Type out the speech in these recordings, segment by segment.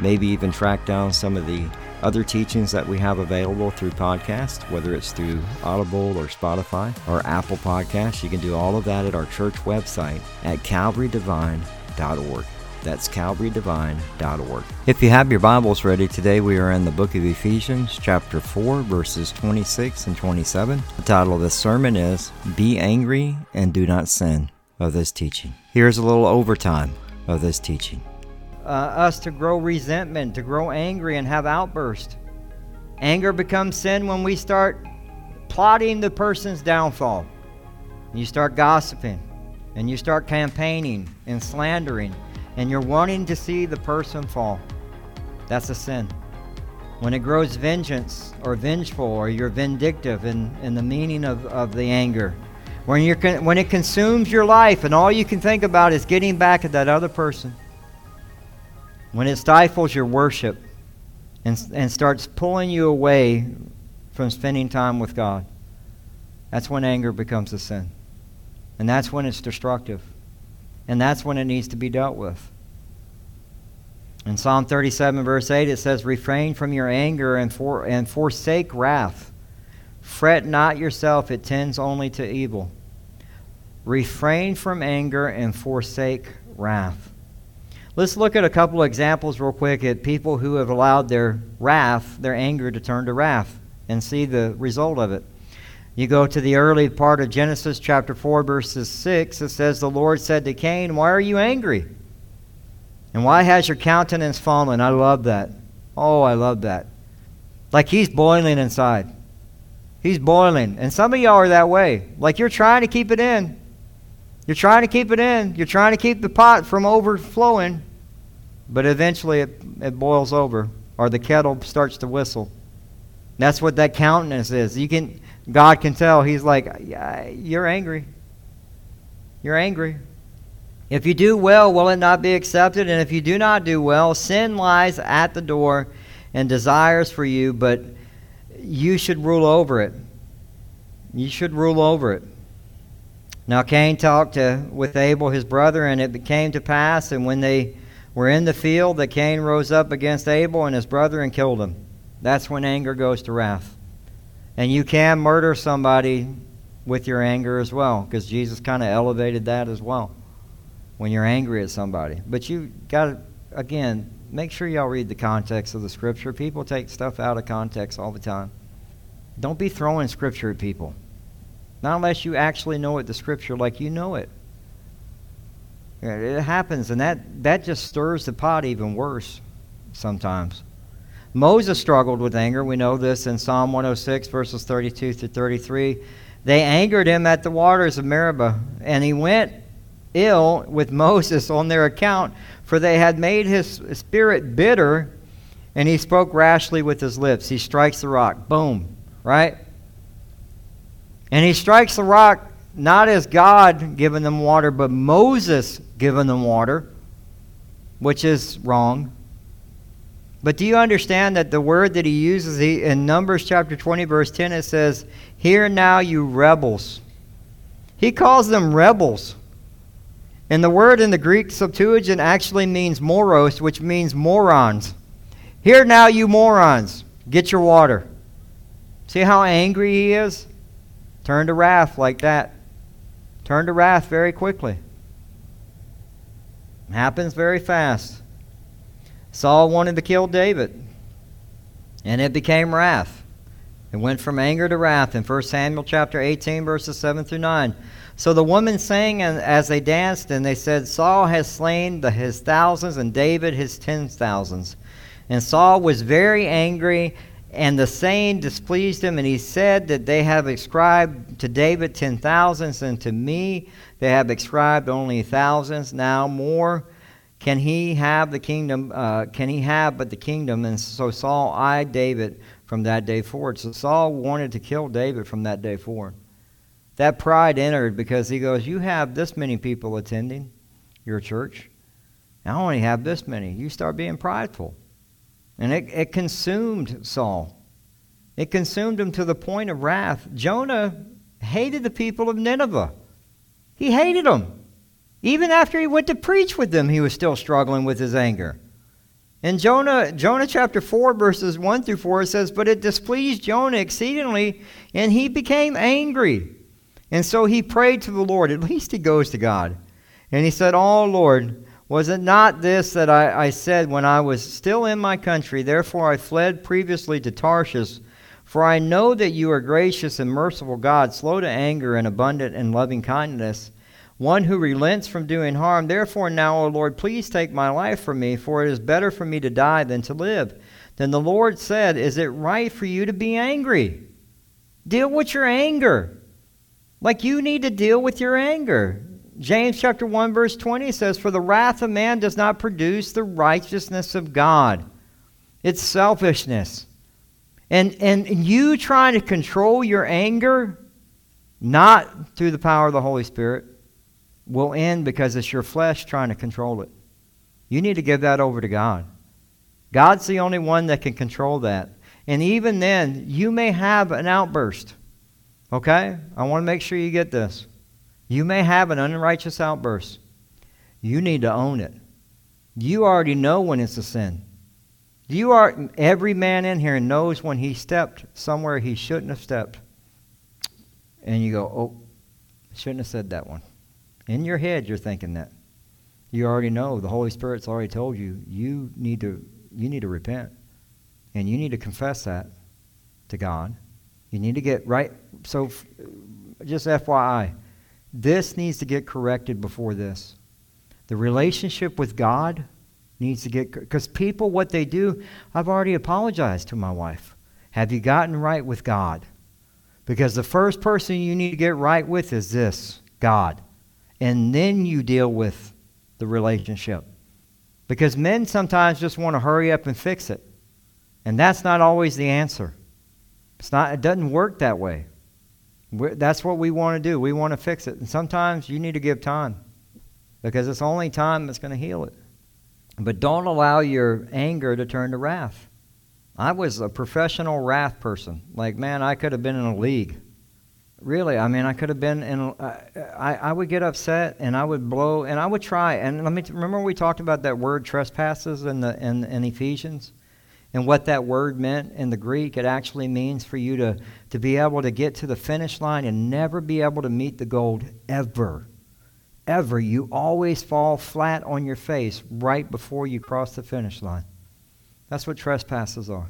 maybe even track down some of the other teachings that we have available through podcast, whether it's through Audible or Spotify or Apple Podcasts. You can do all of that at our church website at calvarydevine.org. That's calvarydevine.org. If you have your Bibles ready, today we are in the book of Ephesians, chapter 4, verses 26 and 27. The title of this sermon is Be Angry and Do Not Sin of this teaching. Here's a little overtime of this teaching uh, us to grow resentment, to grow angry, and have outbursts. Anger becomes sin when we start plotting the person's downfall. You start gossiping, and you start campaigning and slandering, and you're wanting to see the person fall. That's a sin. When it grows vengeance or vengeful, or you're vindictive in, in the meaning of, of the anger, when, you're when it consumes your life and all you can think about is getting back at that other person when it stifles your worship and, and starts pulling you away from spending time with God, that's when anger becomes a sin. And that's when it's destructive. And that's when it needs to be dealt with. In Psalm 37, verse 8, it says, Refrain from your anger and, for, and forsake wrath. Fret not yourself, it tends only to evil. Refrain from anger and forsake wrath. Let's look at a couple of examples real quick at people who have allowed their wrath, their anger to turn to wrath, and see the result of it. You go to the early part of Genesis chapter 4, verses 6, it says, The Lord said to Cain, Why are you angry? And why has your countenance fallen? I love that. Oh, I love that. Like he's boiling inside. He's boiling. And some of y'all are that way. Like you're trying to keep it in. You're trying to keep it in. You're trying to keep the pot from overflowing. But eventually it, it boils over or the kettle starts to whistle. That's what that countenance is. You can God can tell he's like yeah, you're angry. You're angry. If you do well, will it not be accepted? And if you do not do well, sin lies at the door and desires for you, but you should rule over it. You should rule over it. Now Cain talked to, with Abel his brother, and it came to pass, and when they were in the field, that Cain rose up against Abel and his brother and killed him. That's when anger goes to wrath. And you can murder somebody with your anger as well, because Jesus kind of elevated that as well when you're angry at somebody. But you got to, again, make sure y'all read the context of the scripture. People take stuff out of context all the time. Don't be throwing scripture at people. Not unless you actually know it, the scripture, like you know it. It happens, and that, that just stirs the pot even worse sometimes. Moses struggled with anger. We know this in Psalm 106, verses 32 to 33. They angered him at the waters of Meribah, and he went ill with Moses on their account, for they had made his spirit bitter, and he spoke rashly with his lips. He strikes the rock. Boom. Right? And he strikes the rock not as God giving them water, but Moses giving them water, which is wrong. But do you understand that the word that he uses he, in Numbers chapter 20, verse 10, it says, Hear now, you rebels. He calls them rebels. And the word in the Greek Septuagint actually means moros, which means morons. Hear now, you morons. Get your water. See how angry he is? Turn to wrath like that. Turn to wrath very quickly. It happens very fast. Saul wanted to kill David, and it became wrath. It went from anger to wrath in 1 Samuel chapter 18, verses 7 through 9. So the women sang and as they danced, and they said, Saul has slain the, his thousands, and David his ten thousands. And Saul was very angry, and the saying displeased him, and he said that they have ascribed to David ten thousands, and to me they have ascribed only thousands. Now more can he have the kingdom? Uh, can he have but the kingdom? And so Saul eyed David from that day forward. So Saul wanted to kill David from that day forward. That pride entered because he goes, You have this many people attending your church. I only have this many. You start being prideful. And it, it consumed Saul. It consumed him to the point of wrath. Jonah hated the people of Nineveh. He hated them. Even after he went to preach with them, he was still struggling with his anger. In Jonah, Jonah chapter 4, verses 1 through 4, it says, But it displeased Jonah exceedingly, and he became angry. And so he prayed to the Lord. At least he goes to God. And he said, Oh, Lord, was it not this that I, I said when I was still in my country? Therefore I fled previously to Tarshish. For I know that you are gracious and merciful God, slow to anger and abundant in loving kindness, one who relents from doing harm. Therefore now, O Lord, please take my life from me, for it is better for me to die than to live. Then the Lord said, Is it right for you to be angry? Deal with your anger. Like you need to deal with your anger. James chapter 1 verse 20 says for the wrath of man does not produce the righteousness of God. It's selfishness. And and you trying to control your anger not through the power of the Holy Spirit will end because it's your flesh trying to control it. You need to give that over to God. God's the only one that can control that. And even then, you may have an outburst. Okay? I want to make sure you get this. You may have an unrighteous outburst. You need to own it. You already know when it's a sin. You are every man in here knows when he stepped somewhere he shouldn't have stepped. And you go, "Oh, shouldn't have said that one." In your head you're thinking that. You already know. The Holy Spirit's already told you you need to you need to repent. And you need to confess that to God. You need to get right so just FYI this needs to get corrected before this. The relationship with God needs to get because people what they do I've already apologized to my wife. Have you gotten right with God? Because the first person you need to get right with is this, God. And then you deal with the relationship. Because men sometimes just want to hurry up and fix it. And that's not always the answer. It's not it doesn't work that way. We're, that's what we want to do. We want to fix it. And sometimes you need to give time because it's only time that's going to heal it. But don't allow your anger to turn to wrath. I was a professional wrath person. Like, man, I could have been in a league. Really, I mean, I could have been in. Uh, I, I would get upset and I would blow and I would try. And let me remember we talked about that word trespasses in the in, in Ephesians and what that word meant in the Greek. It actually means for you to, to be able to get to the finish line and never be able to meet the goal ever. Ever. You always fall flat on your face right before you cross the finish line. That's what trespasses are.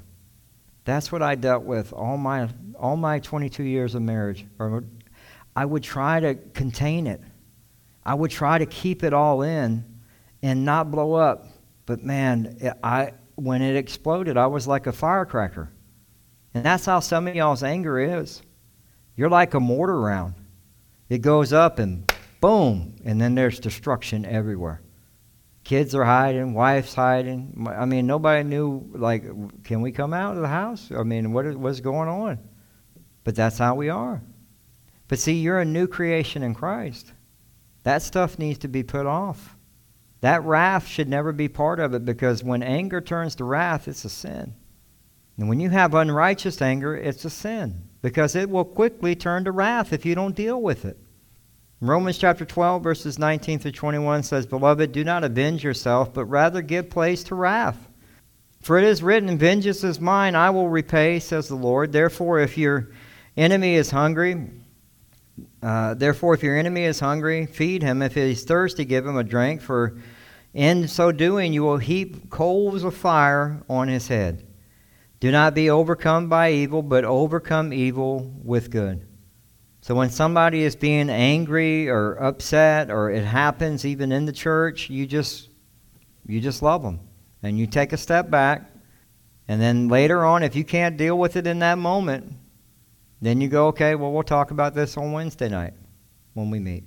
That's what I dealt with all my all my 22 years of marriage. I would try to contain it. I would try to keep it all in and not blow up. But man, I when it exploded, I was like a firecracker. And that's how some of y'all's anger is. You're like a mortar round. It goes up and boom, and then there's destruction everywhere. Kids are hiding, wife's hiding. I mean, nobody knew, like, can we come out of the house? I mean, what is, what's going on? But that's how we are. But see, you're a new creation in Christ. That stuff needs to be put off. That wrath should never be part of it because when anger turns to wrath, it's a sin. And when you have unrighteous anger, it's a sin because it will quickly turn to wrath if you don't deal with it. Romans chapter 12, verses 19 through 21 says, Beloved, do not avenge yourself, but rather give place to wrath. For it is written, Vengeance is mine, I will repay, says the Lord. Therefore, if your enemy is hungry, uh, therefore, if your enemy is hungry, feed him. If he is thirsty, give him a drink, for in so doing you will heap coals of fire on his head. Do not be overcome by evil, but overcome evil with good. So when somebody is being angry or upset or it happens even in the church, you just you just love them and you take a step back and then later on if you can't deal with it in that moment, then you go, "Okay, well we'll talk about this on Wednesday night when we meet."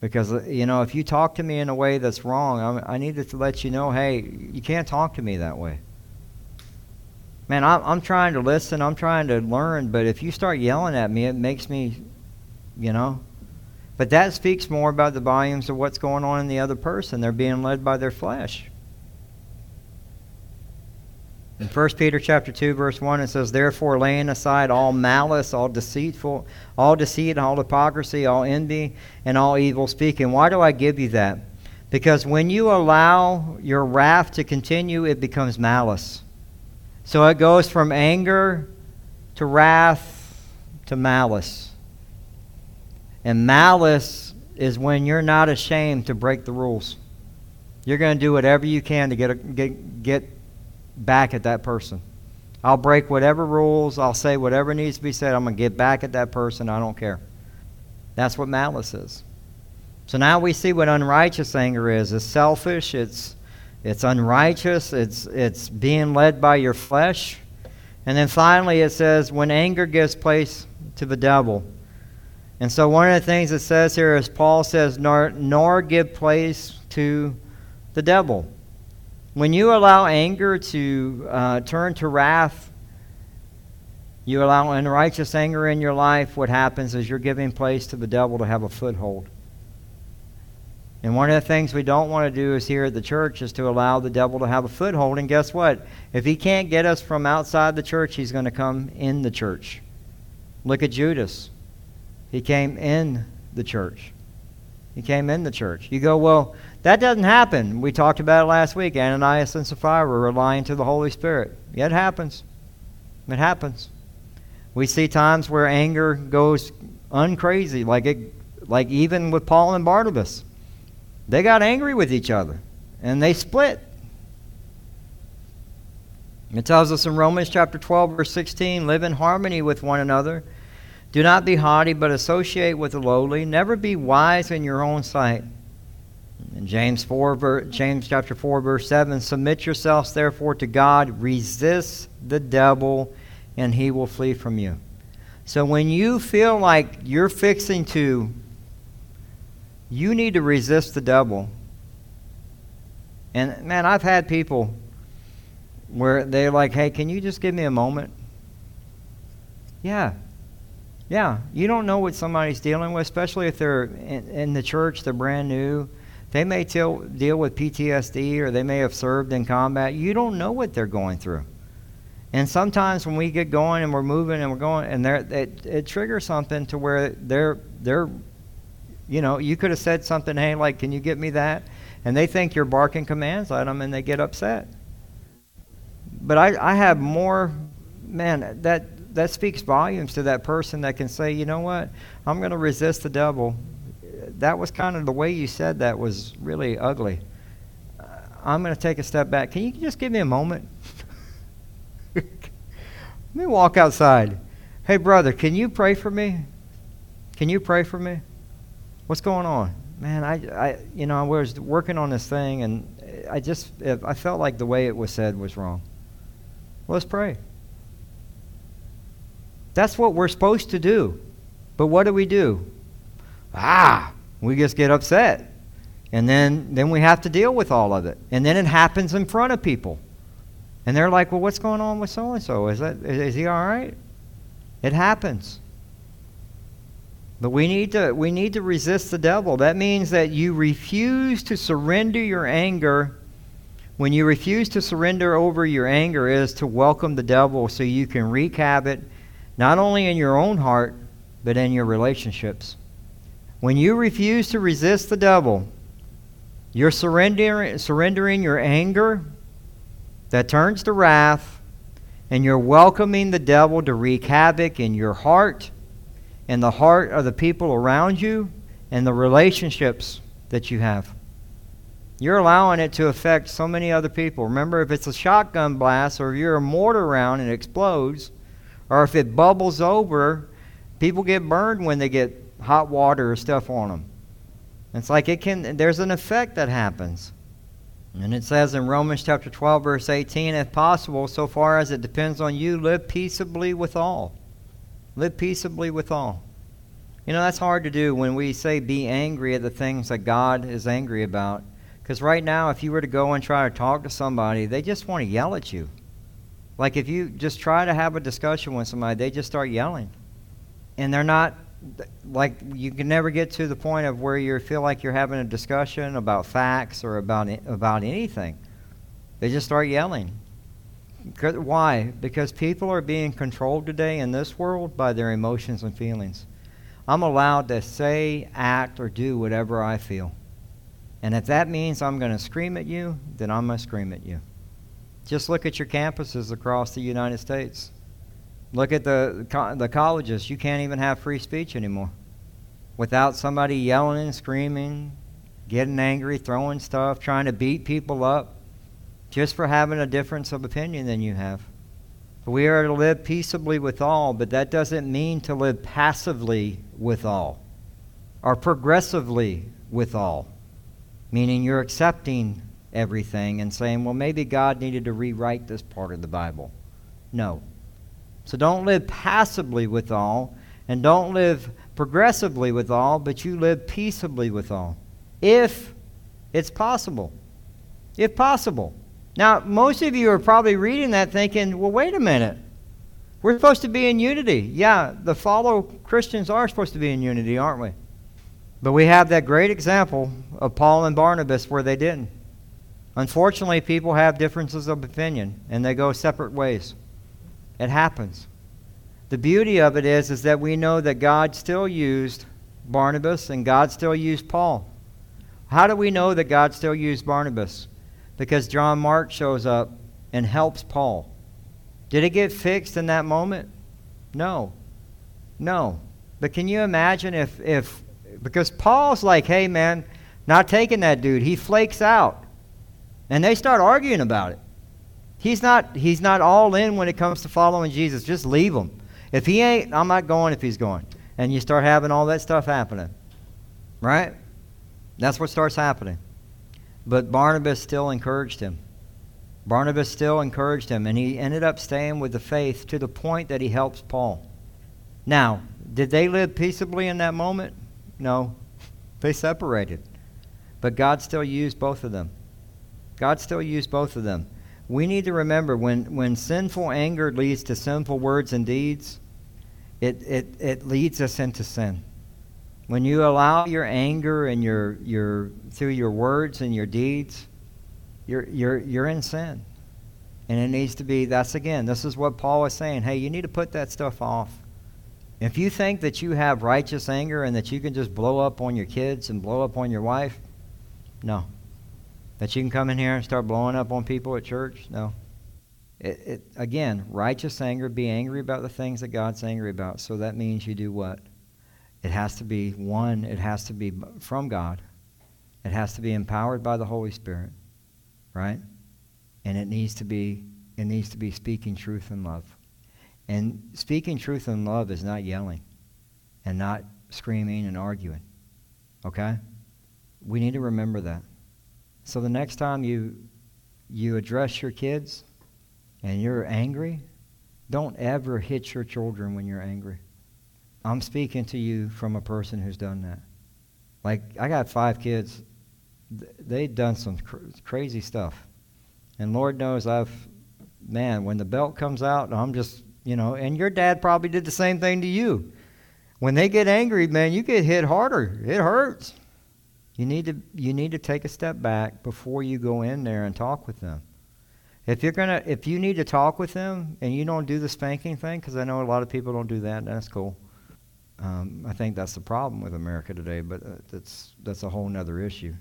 Because you know, if you talk to me in a way that's wrong, I'm, I need to let you know, "Hey, you can't talk to me that way." Man, I'm, I'm trying to listen, I'm trying to learn, but if you start yelling at me, it makes me you know? But that speaks more about the volumes of what's going on in the other person. They're being led by their flesh. In 1 Peter chapter 2 verse 1 it says therefore laying aside all malice all deceitful all deceit all hypocrisy all envy and all evil speaking. Why do I give you that? Because when you allow your wrath to continue it becomes malice. So it goes from anger to wrath to malice. And malice is when you're not ashamed to break the rules. You're going to do whatever you can to get, a, get, get back at that person. I'll break whatever rules. I'll say whatever needs to be said. I'm going to get back at that person. I don't care. That's what malice is. So now we see what unrighteous anger is. It's selfish. It's, it's unrighteous. It's, it's being led by your flesh. And then finally it says, when anger gives place to the devil. And so one of the things it says here is Paul says, nor, nor give place to the devil. When you allow anger to uh, turn to wrath, you allow unrighteous anger in your life, what happens is you're giving place to the devil to have a foothold. And one of the things we don't want to do is here at the church is to allow the devil to have a foothold. And guess what? If he can't get us from outside the church, he's going to come in the church. Look at Judas. He came in the church. He came in the church. You go, well, that doesn't happen. We talked about it last week. Ananias and Sapphira were lying to the Holy Spirit. It happens. It happens. We see times where anger goes uncrazy, like it, like even with Paul and Barnabas. They got angry with each other, and they split. It tells us in Romans chapter 12, verse 16, live in harmony with one another. Do not be haughty, but associate with the lowly. Never be wise in your own sight. In James 4, James chapter 4, verse 7, submit yourselves therefore to God, resist the devil, and he will flee from you. So when you feel like you're fixing to, you need to resist the devil. And man, I've had people where they're like, hey, can you just give me a moment? Yeah, yeah, you don't know what somebody's dealing with, especially if they're in, in the church, they're brand new. They may deal with PTSD or they may have served in combat. You don't know what they're going through. And sometimes when we get going and we're moving and we're going, and it, it triggers something to where they're, they're, you know, you could have said something, hey, like, can you get me that? And they think you're barking commands at them and they get upset. But I, I have more, man, that that speaks volumes to that person that can say, you know what, I'm going to resist the devil. That was kind of the way you said that was really ugly. Uh, I'm going to take a step back. Can you just give me a moment? Let me walk outside. Hey, brother, can you pray for me? Can you pray for me? What's going on? Man, I, I, you know, I was working on this thing, and I just, I felt like the way it was said was wrong. Let's pray. That's what we're supposed to do. But what do we do? Ah, we just get upset. And then, then we have to deal with all of it. And then it happens in front of people. And they're like, well, what's going on with so and so? Is that is he all right? It happens. But we need to we need to resist the devil. That means that you refuse to surrender your anger. When you refuse to surrender over your anger is to welcome the devil so you can wreak havoc not only in your own heart, but in your relationships. When you refuse to resist the devil, you're surrendering, surrendering your anger that turns to wrath, and you're welcoming the devil to wreak havoc in your heart, in the heart of the people around you, and the relationships that you have. You're allowing it to affect so many other people. Remember, if it's a shotgun blast or if you're a mortar round and it explodes, or if it bubbles over People get burned when they get hot water or stuff on them. It's like it can, there's an effect that happens. And it says in Romans chapter 12, verse 18, if possible, so far as it depends on you, live peaceably with all. Live peaceably with all. You know, that's hard to do when we say be angry at the things that God is angry about. Because right now, if you were to go and try to talk to somebody, they just want to yell at you. Like if you just try to have a discussion with somebody, they just start yelling. And they're not, like, you can never get to the point of where you feel like you're having a discussion about facts or about, about anything. They just start yelling. Why? Because people are being controlled today in this world by their emotions and feelings. I'm allowed to say, act, or do whatever I feel. And if that means I'm going to scream at you, then I'm going to scream at you. Just look at your campuses across the United States. Look at the, the colleges. You can't even have free speech anymore without somebody yelling and screaming, getting angry, throwing stuff, trying to beat people up just for having a difference of opinion than you have. We are to live peaceably with all, but that doesn't mean to live passively with all or progressively with all, meaning you're accepting everything and saying, well, maybe God needed to rewrite this part of the Bible. No. So don't live passively with all, and don't live progressively with all, but you live peaceably with all, if it's possible. If possible. Now, most of you are probably reading that thinking, well, wait a minute. We're supposed to be in unity. Yeah, the follow Christians are supposed to be in unity, aren't we? But we have that great example of Paul and Barnabas where they didn't. Unfortunately, people have differences of opinion and they go separate ways. It happens. The beauty of it is, is that we know that God still used Barnabas and God still used Paul. How do we know that God still used Barnabas? because John Mark shows up and helps Paul. Did it get fixed in that moment? No. No. But can you imagine if, if because Paul's like, hey, man, not taking that dude. He flakes out. And they start arguing about it. He's not, he's not all in when it comes to following Jesus. Just leave him. If he ain't, I'm not going if he's going. And you start having all that stuff happening. Right? That's what starts happening. But Barnabas still encouraged him. Barnabas still encouraged him, and he ended up staying with the faith to the point that he helps Paul. Now, did they live peaceably in that moment? No. They separated. But God still used both of them. God still used both of them. We need to remember when, when sinful anger leads to sinful words and deeds, it, it, it leads us into sin. When you allow your anger and your, your through your words and your deeds, you're, you're, you're in sin. And it needs to be, that's again, this is what Paul was saying. Hey, you need to put that stuff off. If you think that you have righteous anger and that you can just blow up on your kids and blow up on your wife, no. That you can come in here and start blowing up on people at church, no. It, it, again, righteous anger, be angry about the things that God's angry about. So that means you do what? It has to be one, it has to be from God. It has to be empowered by the Holy Spirit, right? And it needs to be it needs to be speaking truth in love. And speaking truth in love is not yelling and not screaming and arguing. Okay? We need to remember that. So the next time you you address your kids and you're angry, don't ever hit your children when you're angry. I'm speaking to you from a person who's done that. Like, I got five kids. They've done some cr- crazy stuff. And Lord knows I've, man, when the belt comes out, I'm just, you know, and your dad probably did the same thing to you. When they get angry, man, you get hit harder. It hurts. You need to you need to take a step back before you go in there and talk with them. If you're gonna if you need to talk with them and you don't do the spanking thing, because I know a lot of people don't do that, that's cool. Um, I think that's the problem with America today, but uh, that's that's a whole other issue.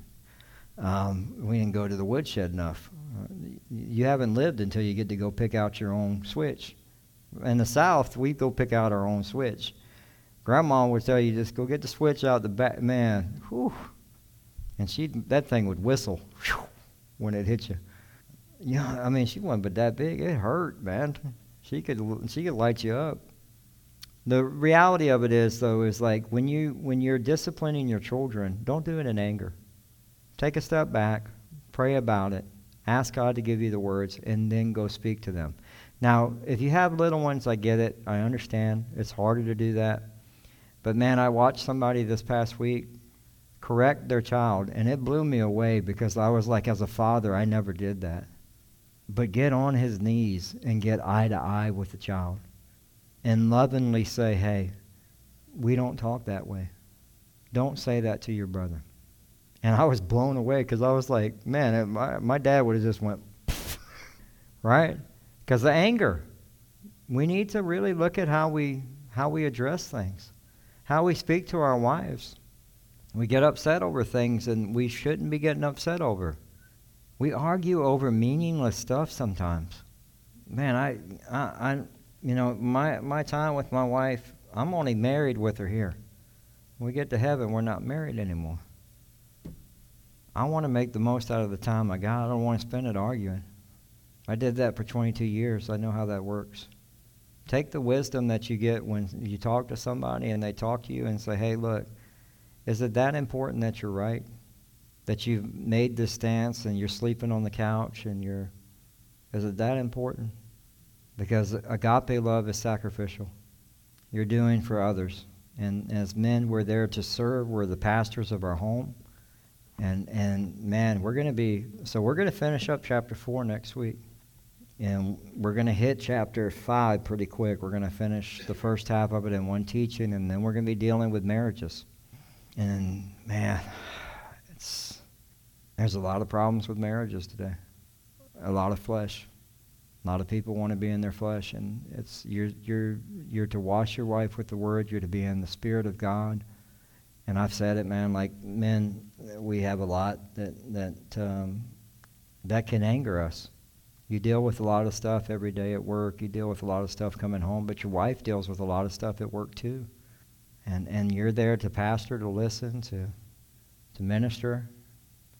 Um, we didn't go to the woodshed enough. Uh, you haven't lived until you get to go pick out your own switch. In the South, we go pick out our own switch. Grandma would tell you just go get the switch out the back. Man, whew. And she that thing would whistle when it hit you. Yeah, I mean she wasn't but that big. It hurt, man. She could she could light you up. The reality of it is, though, is like when you when you're disciplining your children, don't do it in anger. Take a step back, pray about it, ask God to give you the words, and then go speak to them. Now, if you have little ones, I get it. I understand. It's harder to do that. But man, I watched somebody this past week correct their child, and it blew me away because I was like, as a father, I never did that. But get on his knees and get eye to eye with the child and lovingly say, hey, we don't talk that way. Don't say that to your brother. And I was blown away because I was like, man, my, my dad would have just went, right? Because the anger. We need to really look at how we, how we address things, how we speak to our wives. We get upset over things and we shouldn't be getting upset over. We argue over meaningless stuff sometimes. Man, I, I, I you know, my, my time with my wife, I'm only married with her here. When we get to heaven, we're not married anymore. I want to make the most out of the time I got. I don't want to spend it arguing. I did that for 22 years. I know how that works. Take the wisdom that you get when you talk to somebody and they talk to you and say, hey, look, is it that important that you're right? That you've made this stance and you're sleeping on the couch and you're. Is it that important? Because agape love is sacrificial. You're doing for others. And as men, we're there to serve. We're the pastors of our home. And, and man, we're going to be, so we're going to finish up chapter 4 next week. And we're going to hit chapter 5 pretty quick. We're going to finish the first half of it in one teaching, and then we're going to be dealing with marriages. And man, it's, there's a lot of problems with marriages today, a lot of flesh. A lot of people want to be in their flesh, and it's you're you're you're to wash your wife with the word. You're to be in the spirit of God. And I've said it, man. Like men, we have a lot that that um, that can anger us. You deal with a lot of stuff every day at work. You deal with a lot of stuff coming home, but your wife deals with a lot of stuff at work too. And and you're there to pastor, to listen, to to minister,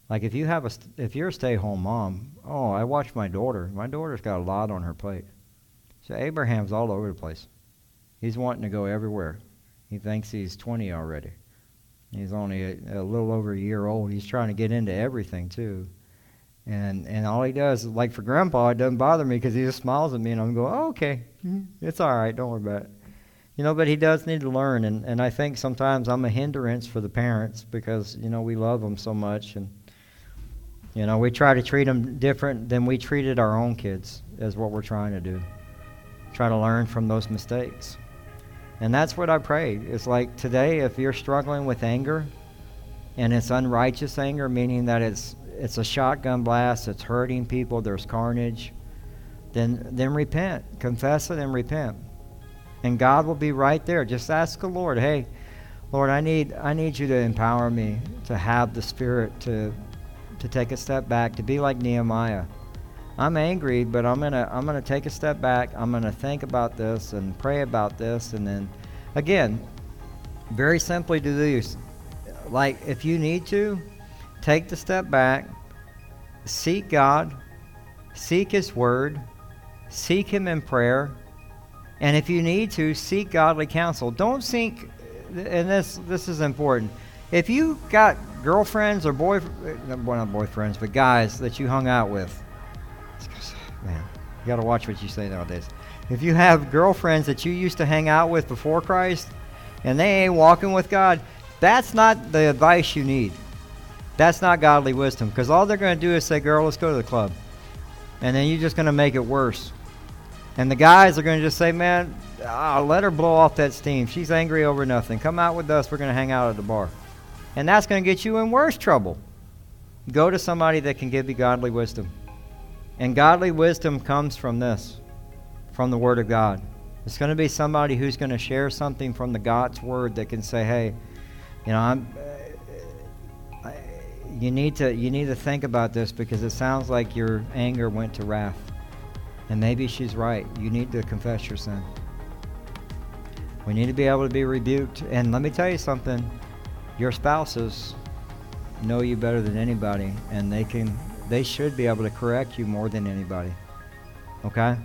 like if you have a if you're a stay-home mom, oh, I watch my daughter. My daughter's got a lot on her plate. So Abraham's all over the place. He's wanting to go everywhere. He thinks he's 20 already. He's only a, a little over a year old. He's trying to get into everything too. And and all he does, like for Grandpa, it doesn't bother me because he just smiles at me, and I'm going, oh, okay, mm-hmm. it's all right, don't worry about it. You know, but he does need to learn, and and I think sometimes I'm a hindrance for the parents because you know we love them so much, and you know, we try to treat them different than we treated our own kids, is what we're trying to do. Try to learn from those mistakes. And that's what I pray. It's like today, if you're struggling with anger, and it's unrighteous anger, meaning that it's it's a shotgun blast, it's hurting people, there's carnage, then then repent, confess it, and repent, and God will be right there. Just ask the Lord, hey, Lord, I need I need you to empower me to have the Spirit to to take a step back, to be like Nehemiah. I'm angry, but I'm gonna I'm gonna take a step back. I'm gonna think about this and pray about this, and then again, very simply do this. Like if you need to, take the step back, seek God, seek His Word, seek Him in prayer, and if you need to, seek godly counsel. Don't seek, and this this is important. If you got girlfriends or boy, well, not boyfriends, but guys that you hung out with. Man, you got to watch what you say nowadays. If you have girlfriends that you used to hang out with before Christ, and they ain't walking with God, that's not the advice you need. That's not godly wisdom, because all they're going to do is say, "Girl, let's go to the club," and then you're just going to make it worse. And the guys are going to just say, "Man, let her blow off that steam. She's angry over nothing. Come out with us. We're going to hang out at the bar." And that's going to get you in worse trouble. Go to somebody that can give you godly wisdom. And godly wisdom comes from this, from the Word of God. It's going to be somebody who's going to share something from the God's Word that can say, hey, you know, I'm, uh, you need to you need to think about this because it sounds like your anger went to wrath. And maybe she's right. You need to confess your sin. We need to be able to be rebuked. And let me tell you something. Your spouses know you better than anybody and they can they should be able to correct you more than anybody. Okay?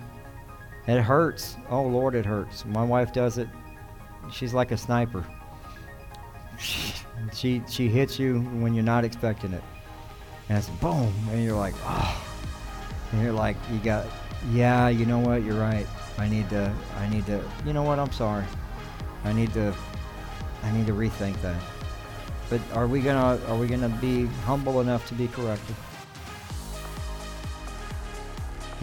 It hurts. Oh lord it hurts. My wife does it. She's like a sniper. She she hits you when you're not expecting it, and it's boom, and you're like, oh, and you're like, you got, yeah, you know what, you're right. I need to, I need to, you know what, I'm sorry. I need to, I need to rethink that. But are we gonna, are we gonna be humble enough to be corrected?